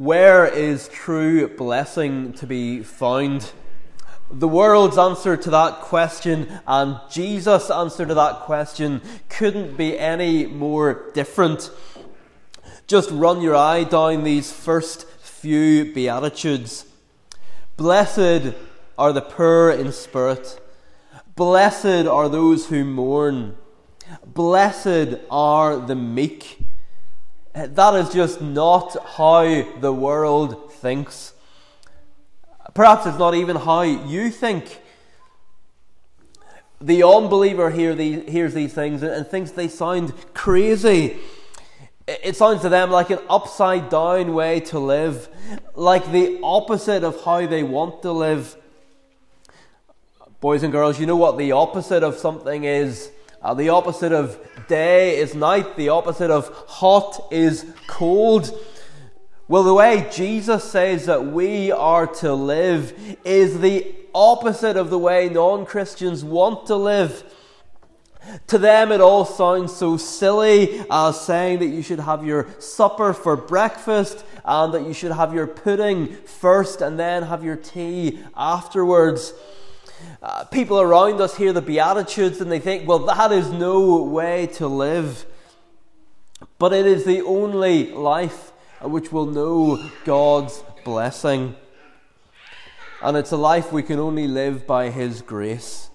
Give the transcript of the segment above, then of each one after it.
Where is true blessing to be found? The world's answer to that question and Jesus' answer to that question couldn't be any more different. Just run your eye down these first few Beatitudes. Blessed are the poor in spirit. Blessed are those who mourn. Blessed are the meek. That is just not how the world thinks. Perhaps it's not even how you think. The unbeliever hear hears these things and thinks they sound crazy. It sounds to them like an upside down way to live, like the opposite of how they want to live. Boys and girls, you know what the opposite of something is? Uh, the opposite of day is night. The opposite of hot is cold. Well, the way Jesus says that we are to live is the opposite of the way non Christians want to live. To them, it all sounds so silly as saying that you should have your supper for breakfast and that you should have your pudding first and then have your tea afterwards. Uh, people around us hear the Beatitudes and they think, well, that is no way to live. But it is the only life which will know God's blessing. And it's a life we can only live by His grace.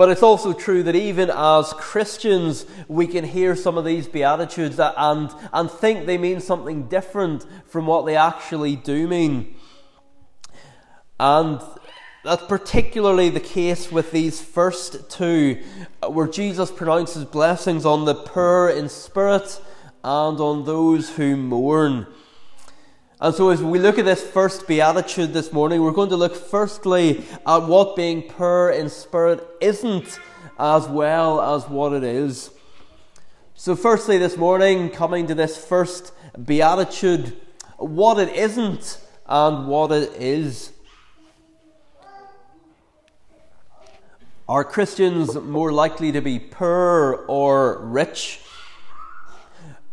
But it's also true that even as Christians, we can hear some of these Beatitudes and, and think they mean something different from what they actually do mean. And that's particularly the case with these first two, uh, where Jesus pronounces blessings on the poor in spirit and on those who mourn. And so, as we look at this first beatitude this morning, we're going to look firstly at what being poor in spirit isn't, as well as what it is. So, firstly, this morning, coming to this first beatitude, what it isn't and what it is. Are Christians more likely to be poor or rich?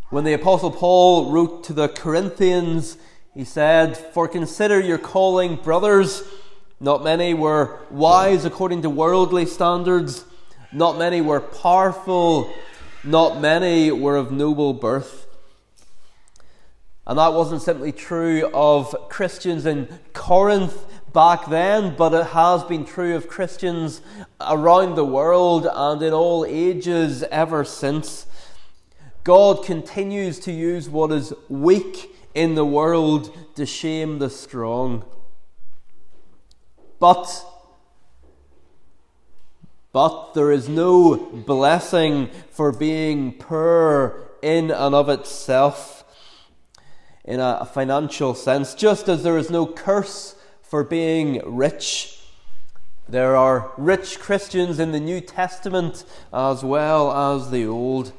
When the Apostle Paul wrote to the Corinthians, he said, For consider your calling, brothers. Not many were wise according to worldly standards, not many were powerful, not many were of noble birth. And that wasn't simply true of Christians in Corinth back then, but it has been true of Christians around the world and in all ages ever since. God continues to use what is weak in the world to shame the strong. But but there is no blessing for being poor in and of itself in a financial sense, just as there is no curse for being rich. There are rich Christians in the New Testament as well as the Old.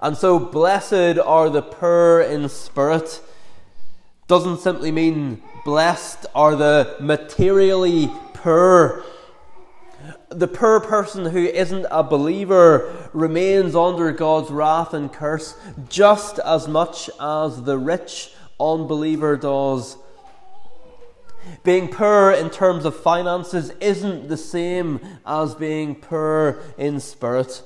And so, blessed are the poor in spirit doesn't simply mean blessed are the materially poor. The poor person who isn't a believer remains under God's wrath and curse just as much as the rich unbeliever does being poor in terms of finances isn't the same as being poor in spirit.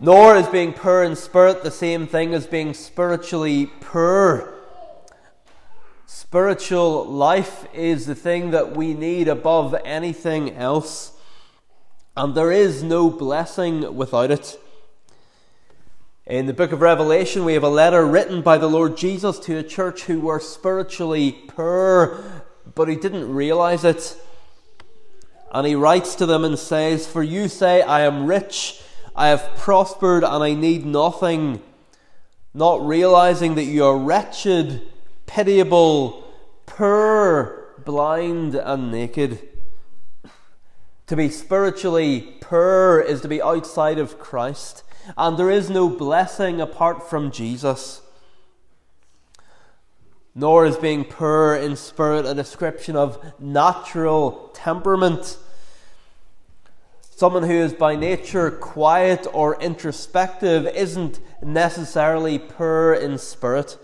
Nor is being poor in spirit the same thing as being spiritually poor. Spiritual life is the thing that we need above anything else, and there is no blessing without it. In the book of Revelation, we have a letter written by the Lord Jesus to a church who were spiritually poor, but he didn't realize it. And he writes to them and says, For you say, I am rich, I have prospered, and I need nothing, not realizing that you are wretched, pitiable, poor, blind, and naked. To be spiritually poor is to be outside of Christ and there is no blessing apart from Jesus. Nor is being poor in spirit a description of natural temperament. Someone who is by nature quiet or introspective isn't necessarily poor in spirit.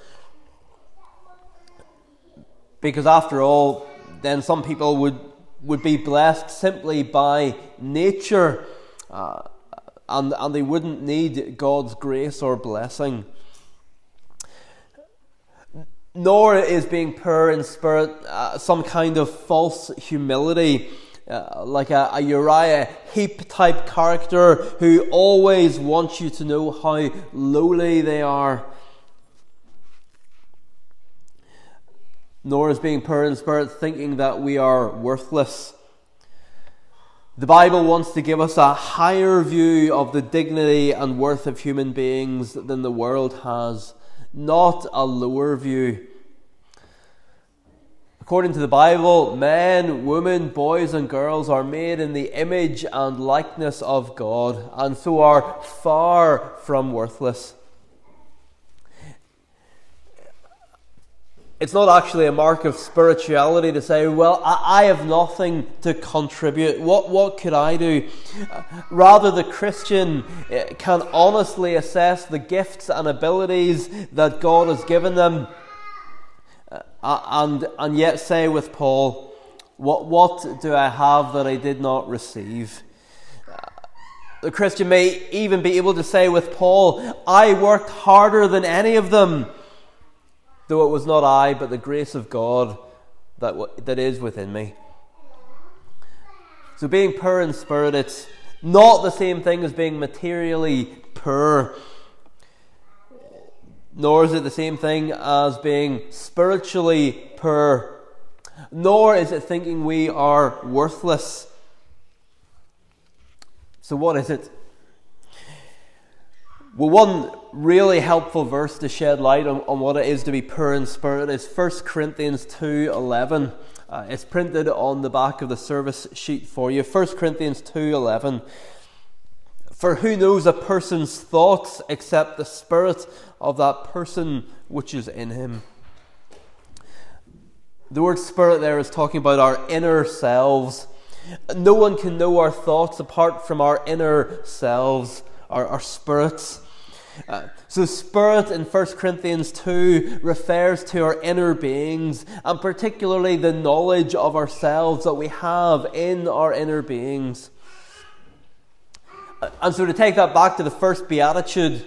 Because after all, then some people would, would be blessed simply by nature, uh, and, and they wouldn't need God's grace or blessing. Nor is being poor in spirit uh, some kind of false humility uh, like a, a Uriah Heep type character who always wants you to know how lowly they are. Nor is being poor in spirit thinking that we are worthless. The Bible wants to give us a higher view of the dignity and worth of human beings than the world has, not a lower view. According to the Bible, men, women, boys, and girls are made in the image and likeness of God, and so are far from worthless. It's not actually a mark of spirituality to say, well, I, have nothing to contribute. What, what could I do? Rather, the Christian eh, can honestly assess the gifts and abilities that God has given them uh, and, and yet say with Paul, what, what do I have that I did not receive? The Christian may even be able to say with Paul, I worked harder than any of them, though it was not I, but the grace of God that, that is within me. So, being poor in spirit, it's not the same thing as being materially poor nor is it the same thing as being spiritually poor, nor is it thinking we are worthless. So, what is it? Well, one really helpful verse to shed light on, on what it is to be poor in spirit is 1 Corinthians 2.11. Uh, it's printed on the back of the service sheet for you. 1 Corinthians 2.11. For who knows a person's thoughts except the spirit of that person which is in him? The word spirit there is talking about our inner selves. No one can know our thoughts apart from our inner selves, our, our spirits. Uh, so, spirit in 1 Corinthians 2 refers to our inner beings, and particularly the knowledge of ourselves that we have in our inner beings. And so to take that back to the first beatitude,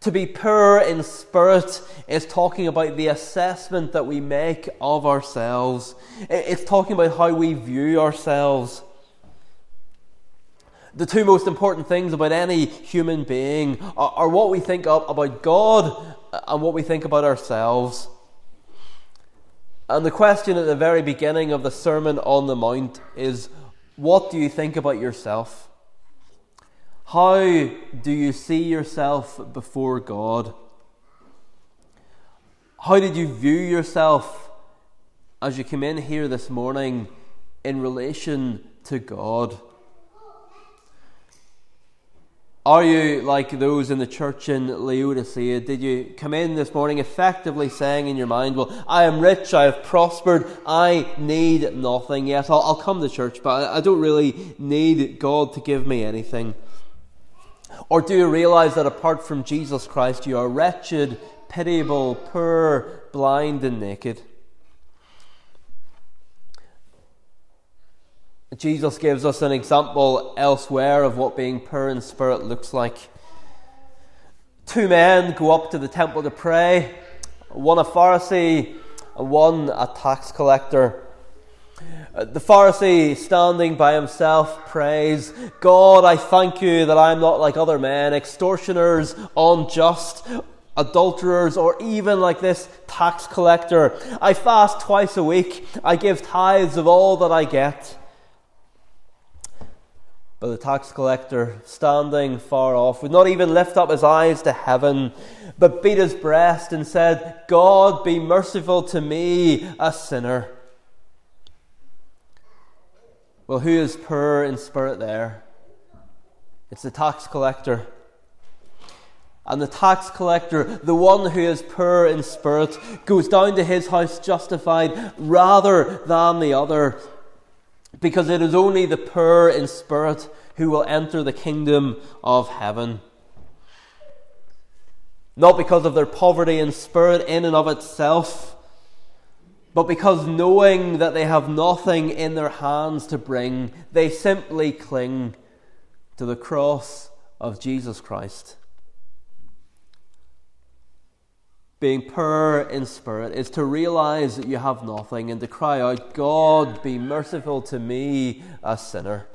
to be poor in spirit is talking about the assessment that we make of ourselves. It's talking about how we view ourselves. The two most important things about any human being are, are what we think of, about God uh, and what we think about ourselves. And the question at the very beginning of the Sermon on the Mount is what do you think about yourself? How do you see yourself before God? How did you view yourself as you came in here this morning in relation to God? Are you like those in the church in Laodicea? Did you come in this morning effectively saying in your mind, Well, I am rich, I have prospered, I need nothing. Yes, I'll, I'll come to church, but I don't really need God to give me anything. Or do you realize that apart from Jesus Christ, you are wretched, pitiable, poor, blind, and naked? Jesus gives us an example elsewhere of what being poor in spirit looks like. Two men go up to the temple to pray, one a Pharisee one a tax collector. Uh, the Pharisee, standing by himself, prays, God, I thank you that I am not like other men, extortioners, unjust, adulterers, or even like this tax collector. I fast twice a week, I give tithes of all that I get. But the tax collector, standing far off, would not even lift up his eyes to heaven, but beat his breast and said, God, be merciful to me, a sinner. Well, who is poor in spirit there? It's the tax collector. And the tax collector, the one who is poor in spirit, goes down to his house justified rather than the other. Because it is only the poor in spirit who will enter the kingdom of heaven. Not because of their poverty in spirit in and of itself, but because knowing that they have nothing in their hands to bring, they simply cling to the cross of Jesus Christ. Being poor in spirit is to realize that you have nothing and to cry out, God, be merciful to me, a sinner.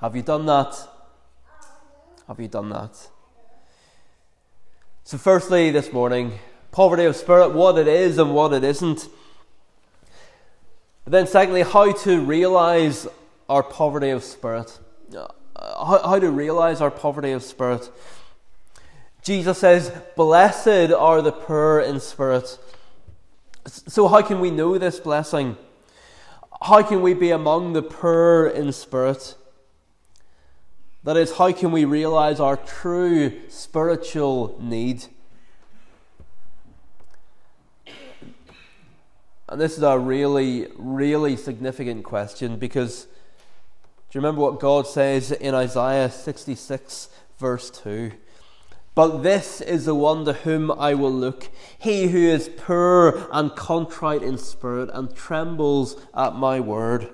Have you done that? Have you done that? So, firstly, this morning, poverty of spirit, what it is and what it isn't. But then, secondly, how to realize our poverty of spirit. Uh, how, how to realize our poverty of spirit. Jesus says, Blessed are the poor in spirit. So, how can we know this blessing? How can we be among the poor in spirit? That is, how can we realize our true spiritual need? And this is a really, really significant question because do you remember what God says in Isaiah 66, verse 2? But this is the one to whom I will look, he who is poor and contrite in spirit and trembles at my word.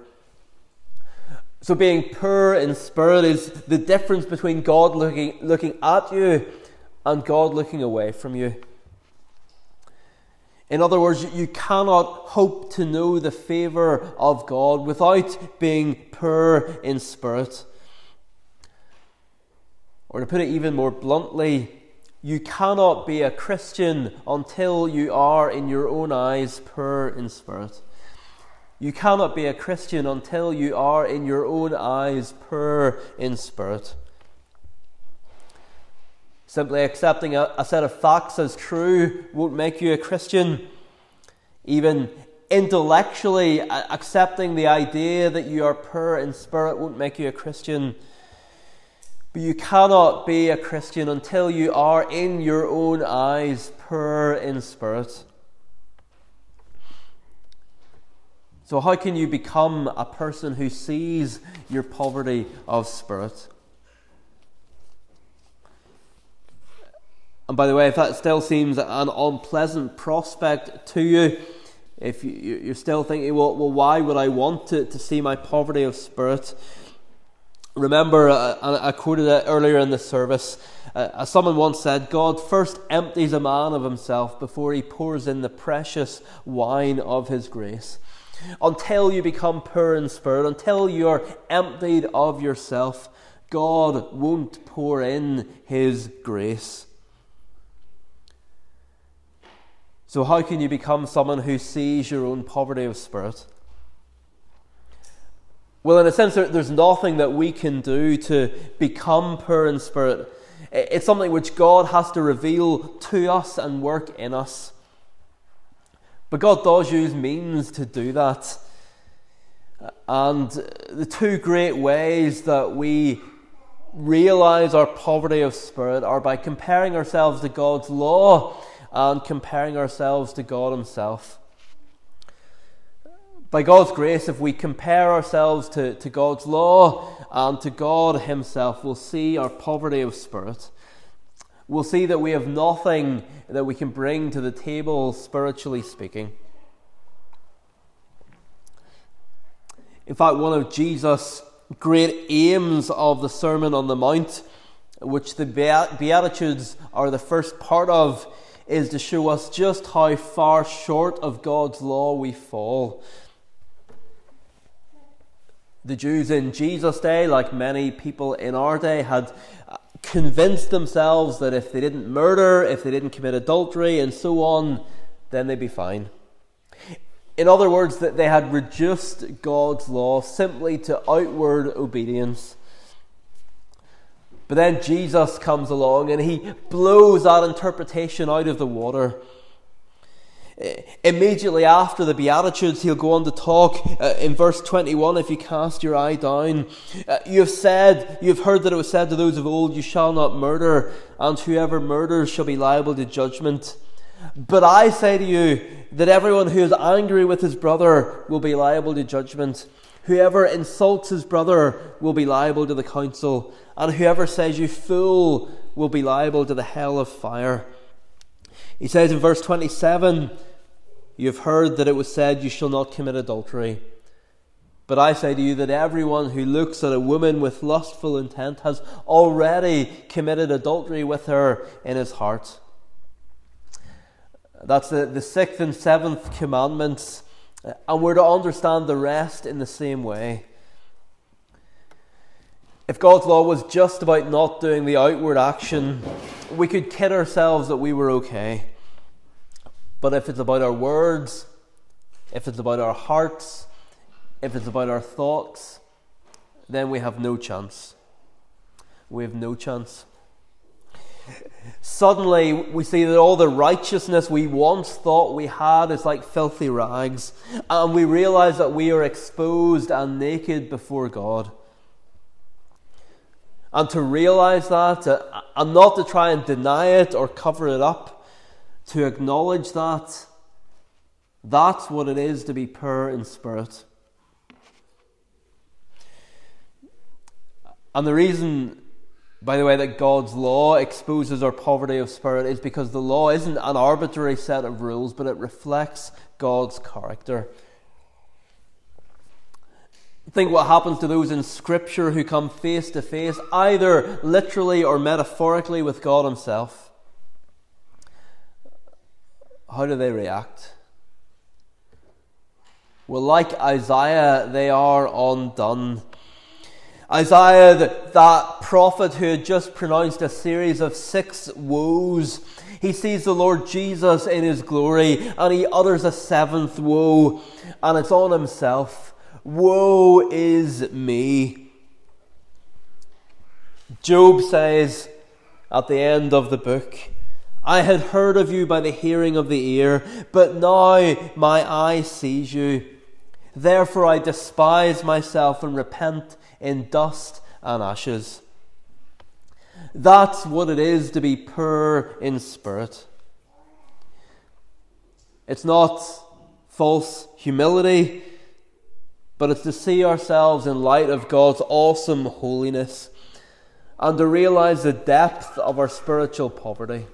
So, being poor in spirit is the difference between God looking, looking at you and God looking away from you. In other words, you cannot hope to know the favour of God without being poor in spirit. Or to put it even more bluntly, you cannot be a Christian until you are, in your own eyes, poor in spirit. You cannot be a Christian until you are, in your own eyes, poor in spirit. Simply accepting a, a, set of facts as true won't make you a Christian. Even intellectually accepting the idea that you are poor in spirit won't make you a Christian. But you cannot be a Christian until you are, in your own eyes, poor in spirit. So, how can you become a person who sees your poverty of spirit? And by the way, if that still seems an unpleasant prospect to you, if you're still thinking, well, why would I want to, to see my poverty of spirit? Remember, uh, I quoted it earlier in the service. Uh, someone once said, God first empties a man of himself before he pours in the precious wine of his grace until you become poor in spirit, until you're emptied of yourself, God won't pour in His grace. So, how can you become someone who sees your own poverty of spirit? Well, in a sense, there's nothing that we can do to become poor in spirit. It's something which God has to reveal to us and work in us. But God does use means to do that. And the two great ways that we realize our poverty of spirit are by comparing ourselves to God's law and comparing ourselves to God Himself. By God's grace, if we compare ourselves to, to God's law and to God Himself, we'll see our poverty of spirit we'll see that we have nothing that we can bring to the table, spiritually speaking. In fact, one of Jesus' great aims of the Sermon on the Mount, which the Beatitudes are the first part of, is to show us just how far short of God's law we fall. The Jews in Jesus' day, like many people in our day, had uh, convinced themselves that if they didn't murder, if they didn't commit adultery, and so on, then they'd be fine. In other words, that they had reduced God's law simply to outward obedience. But then Jesus comes along and he blows that interpretation out of the water. Immediately after the Beatitudes, he'll go on to talk uh, in verse 21 if you cast your eye down. Uh, you have said, you have heard that it was said to those of old, You shall not murder, and whoever murders shall be liable to judgment. But I say to you that everyone who is angry with his brother will be liable to judgment. Whoever insults his brother will be liable to the council, and whoever says you fool will be liable to the hell of fire. He says in verse 27 You have heard that it was said, You shall not commit adultery. But I say to you that everyone who looks at a woman with lustful intent has already committed adultery with her in his heart. That's the, the sixth and seventh commandments, uh, and we're to understand the rest in the same way. If God's law was just about not doing the outward action, we could kid ourselves that we were okay. But if it's about our words, if it's about our hearts, if it's about our thoughts, then we have no chance. We have no chance. Suddenly, we see that all the righteousness we once thought we had is like filthy rags, and we realize that we are exposed and naked before God. And to realize that, uh, and not to try and deny it or cover it up, to acknowledge that, that's what it is to be poor in spirit. And the reason, by the way, that God's law exposes our poverty of spirit is because the law isn't an arbitrary set of rules, but it reflects God's character. Think what happens to those in Scripture who come face to face, either literally or metaphorically, with God Himself. How do they react? Well, like Isaiah, they are undone. Isaiah, that prophet who had just pronounced a series of six woes, he sees the Lord Jesus in his glory and he utters a seventh woe, and it's on himself. Woe is me. Job says at the end of the book, I had heard of you by the hearing of the ear, but now my eye sees you. Therefore I despise myself and repent in dust and ashes. That's what it is to be poor in spirit. It's not false humility, but it's to see ourselves in light of God's awesome holiness and to realize the depth of our spiritual poverty.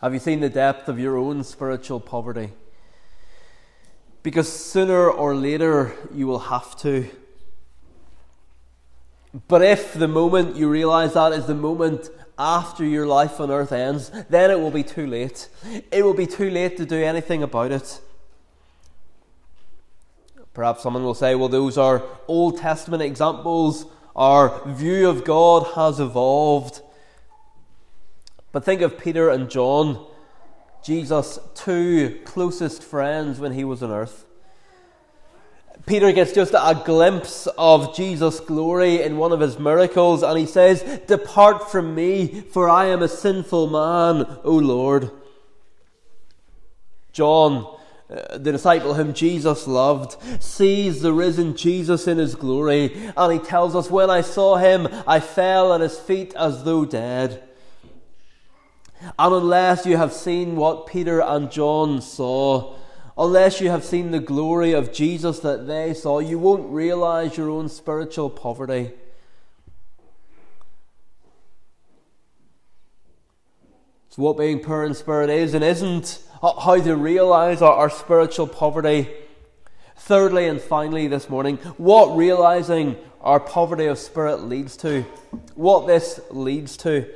Have you seen the depth of your own spiritual poverty? Because sooner or later you will have to. But if the moment you realize that is the moment after your life on earth ends, then it will be too late. It will be too late to do anything about it. Perhaps someone will say, well, those are Old Testament examples. Our view of God has evolved. But think of Peter and John. Jesus' two closest friends when he was on earth. Peter gets just a glimpse of Jesus' glory in one of his miracles, and he says, Depart from me, for I am a sinful man, O Lord. John, uh, the disciple whom Jesus loved, sees the risen Jesus in his glory, and he tells us, When I saw him, I fell at his feet as though dead. And unless you have seen what Peter and John saw, unless you have seen the glory of Jesus that they saw, you won't realize your own spiritual poverty. So, what being poor in spirit is and isn't, how to realize our, our spiritual poverty. Thirdly and finally, this morning, what realizing our poverty of spirit leads to. What this leads to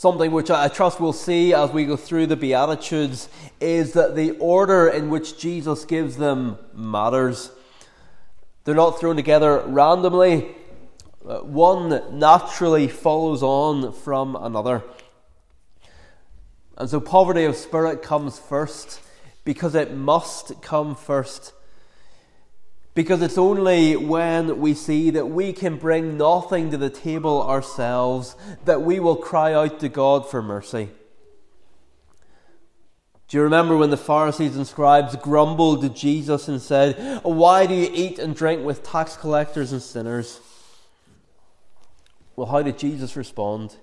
something which I trust we'll see as we go through the Beatitudes is that the order in which Jesus gives them matters. They're not thrown together randomly, uh, one naturally follows on from another. And so poverty of spirit comes first because it must come first. Because it's only when we see that we can bring nothing to the table ourselves that we will cry out to God for mercy. Do you remember when the Pharisees and scribes grumbled to Jesus and said, Why do you eat and drink with tax collectors and sinners? Well, how did Jesus respond?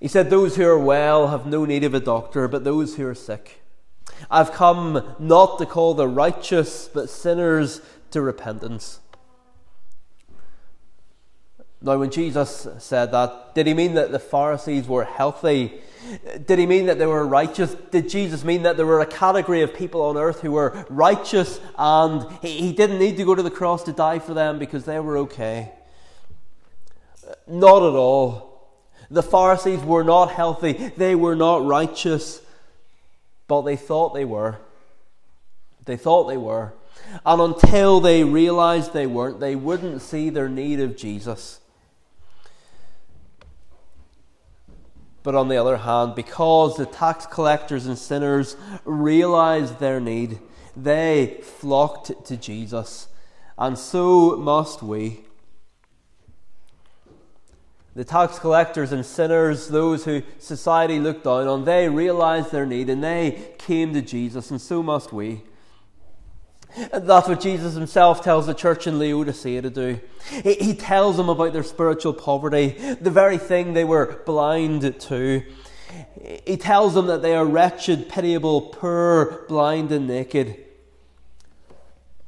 He said, Those who are well have no need of a doctor, but those who are sick. I've come not to call the righteous, but sinners to repentance. Now, when Jesus said that, did he mean that the Pharisees were healthy? Did he mean that they were righteous? Did Jesus mean that there were a category of people on earth who were righteous and he didn't need to go to the cross to die for them because they were okay? Not at all. The Pharisees were not healthy, they were not righteous, but they thought they were. They thought they were. And until they realized they weren't, they wouldn't see their need of Jesus. But on the other hand, because the tax collectors and sinners realized their need, they flocked to Jesus. And so must we. The tax collectors and sinners, those who society looked down on, they realized their need and they came to Jesus, and so must we. That's what Jesus himself tells the church in Laodicea to do. He, he tells them about their spiritual poverty, the very thing they were blind to. He tells them that they are wretched, pitiable, poor, blind, and naked.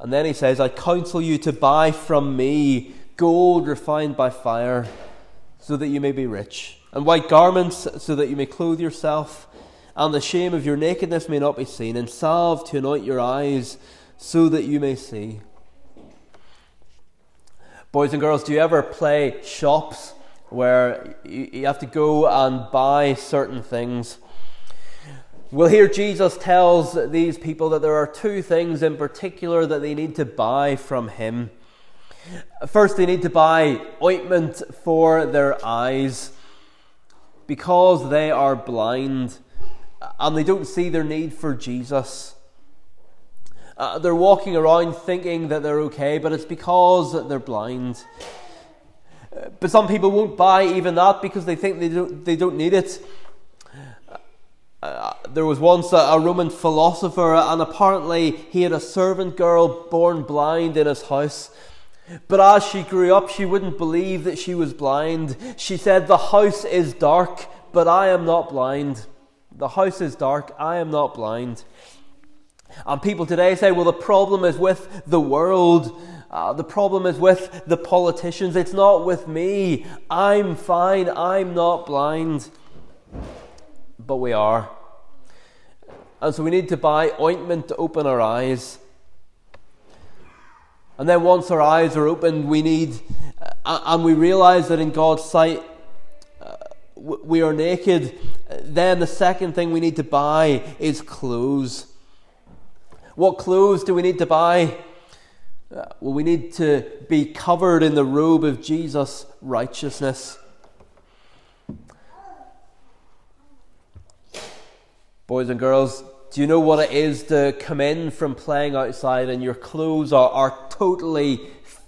And then he says, I counsel you to buy from me gold refined by fire, so that you may be rich, and white garments, so that you may clothe yourself, and the shame of your nakedness may not be seen, and salve to anoint your eyes so that you may see. Boys and girls, do you ever play shops where you have to go and buy certain things? Well, here Jesus tells these people that there are two things in particular that they need to buy from him. First, they need to buy ointment for their eyes because they are blind and they don't see their need for Jesus. Uh, they're walking around thinking that they're okay, but it's because they're blind. Uh, but some people won't buy even that because they think they don't, they don't need it. Uh, there was once a, a, Roman philosopher, and apparently he had a servant girl born blind in his house. But as she grew up, she wouldn't believe that she was blind. She said, The house is dark, but I am not blind. The house is dark, I am not blind. And people today say, well, the problem is with the world. Uh, the problem is with the politicians. It's not with me. I'm fine. I'm not blind. But we are. And so we need to buy ointment to open our eyes. And then once our eyes are opened, we need, uh, and we realize that in God's sight, uh, we are naked. Then the second thing we need to buy is clothes. What clothes do we need to buy? Uh, well, we need to be covered in the robe of Jesus' righteousness. Boys and girls, do you know what it is to come in from playing outside and your clothes are, are totally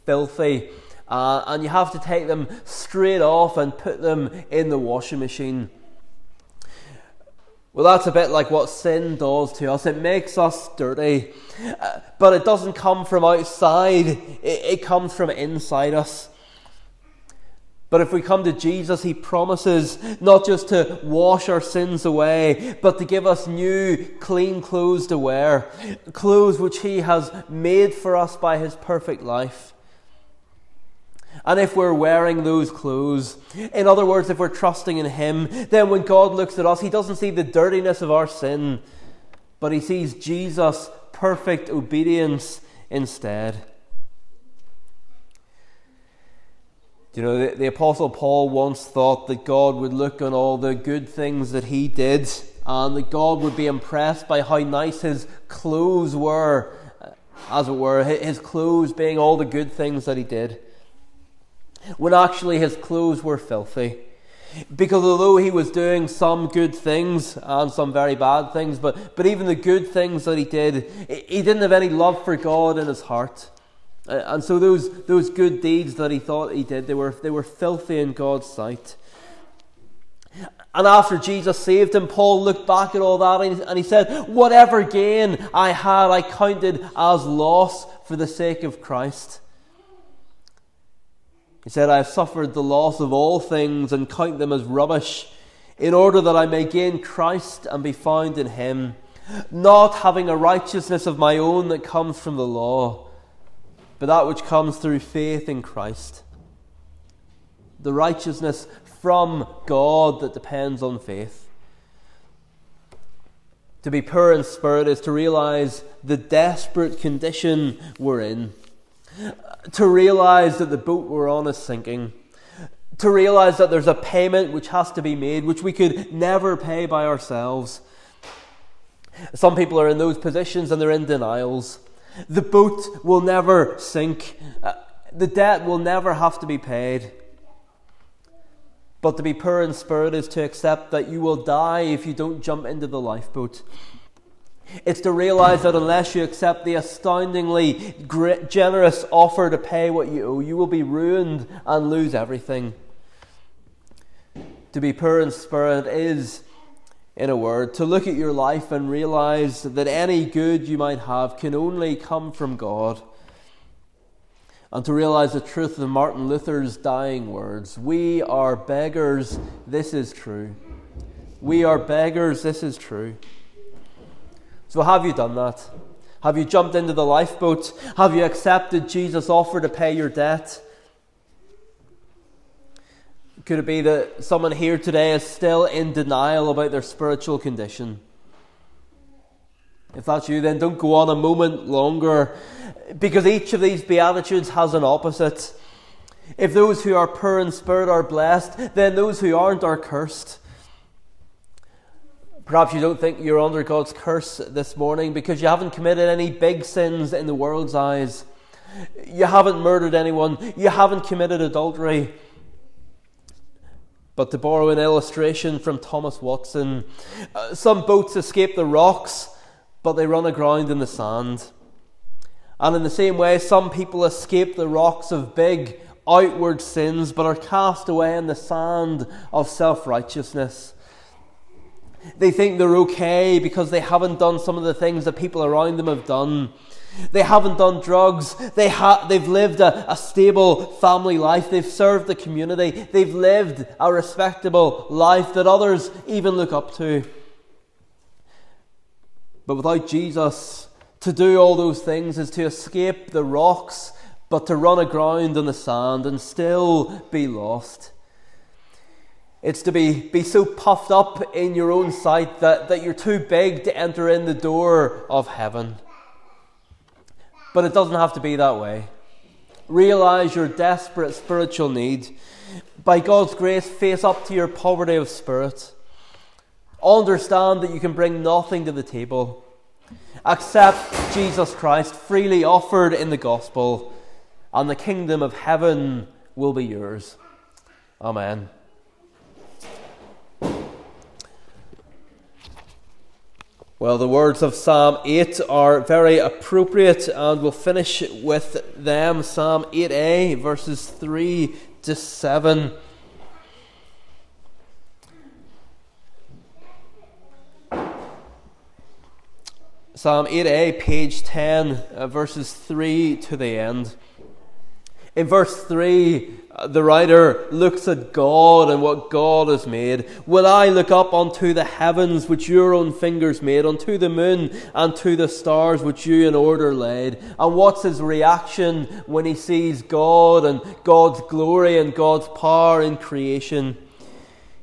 filthy? Uh, and you have to take them straight off and put them in the washing machine. Well, that's a bit like what sin does to us. It makes us dirty. Uh, but it doesn't come from outside, it, it comes from inside us. But if we come to Jesus, He promises not just to wash our sins away, but to give us new, clean clothes to wear. Clothes which He has made for us by His perfect life. And if we're wearing those clothes, in other words, if we're trusting in Him, then when God looks at us, He doesn't see the dirtiness of our sin, but He sees Jesus' perfect obedience instead. You know, the, the, Apostle Paul once thought that God would look on all the good things that he did and that God would be impressed by how nice his clothes were, uh, as it were, his clothes being all the good things that he did when actually his clothes were filthy. Because although he was doing some good things and some very bad things, but, but even the good things that he did, he didn't have any love for God in his heart. Uh, and so those, those good deeds that he thought he did, they were, they were filthy in God's sight. And after Jesus saved him, Paul looked back at all that and he said, Whatever gain I had, I counted as loss for the sake of Christ. He said, I have suffered the loss of all things and count them as rubbish, in order that I may gain Christ and be found in him, not having a righteousness of my own that comes from the law, but that which comes through faith in Christ. The righteousness from God that depends on faith. To be poor in spirit is to realize the desperate condition we're in, to realize that the boat we're on is sinking to realize that there's a payment which has to be made, which we could never pay by ourselves. Some people are in those positions and they're in denials. The boat will never sink, uh, the debt will never have to be paid. But to be poor in spirit is to accept that you will die if you don't jump into the lifeboat. It's to realize that unless you accept the astoundingly generous offer to pay what you owe, you will be ruined and lose everything. To be poor in spirit is, in a word, to look at your life and realize that any good you might have can only come from God. And to realize the truth of Martin Luther's dying words We are beggars, this is true. We are beggars, this is true. So, have you done that? Have you jumped into the lifeboat? Have you accepted Jesus' offer to pay your debt? Could it be that someone here today is still in denial about their spiritual condition? If that's you, then don't go on a moment longer because each of these Beatitudes has an opposite. If those who are poor in spirit are blessed, then those who aren't are cursed. Perhaps you don't think you're under God's curse this morning because you haven't committed any big sins in the world's eyes. You haven't murdered anyone. You haven't committed adultery. But to borrow an illustration from Thomas Watson, uh, some boats escape the rocks, but they run aground in the sand. And in the same way, some people escape the rocks of big outward sins, but are cast away in the sand of self righteousness. They think they're okay because they haven't done some of the things that people around them have done. They haven't done drugs. They ha- they've lived a, a stable family life. They've served the community. They've lived a respectable life that others even look up to. But without Jesus, to do all those things is to escape the rocks, but to run aground on the sand and still be lost. It's to be, be so puffed up in your own sight that, that you're too big to enter in the door of heaven. But it doesn't have to be that way. Realize your desperate spiritual need. By God's grace, face up to your poverty of spirit. Understand that you can bring nothing to the table. Accept Jesus Christ freely offered in the gospel, and the kingdom of heaven will be yours. Amen. Well, the words of Psalm 8 are very appropriate, and we'll finish with them. Psalm 8a, verses 3 to 7. Psalm 8a, page 10, uh, verses 3 to the end. In verse 3, uh, the writer looks at God and what God has made. Will I look up unto the heavens which your own fingers made, unto the moon and to the stars which you in order laid? And what's his reaction when he sees God and God's glory and God's power in creation?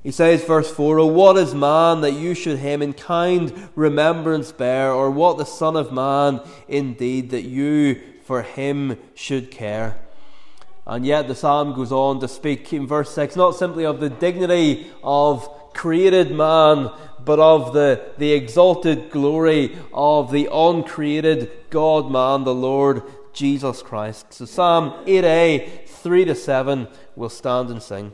He says, verse 4, Oh, what is man that you should him in kind remembrance bear, or what the Son of Man indeed that you for him should care? And yet the psalm goes on to speak in verse 6 not simply of the dignity of created man, but of the, the exalted glory of the uncreated God man, the Lord Jesus Christ. So Psalm 8a, 3 to 7, we'll stand and sing.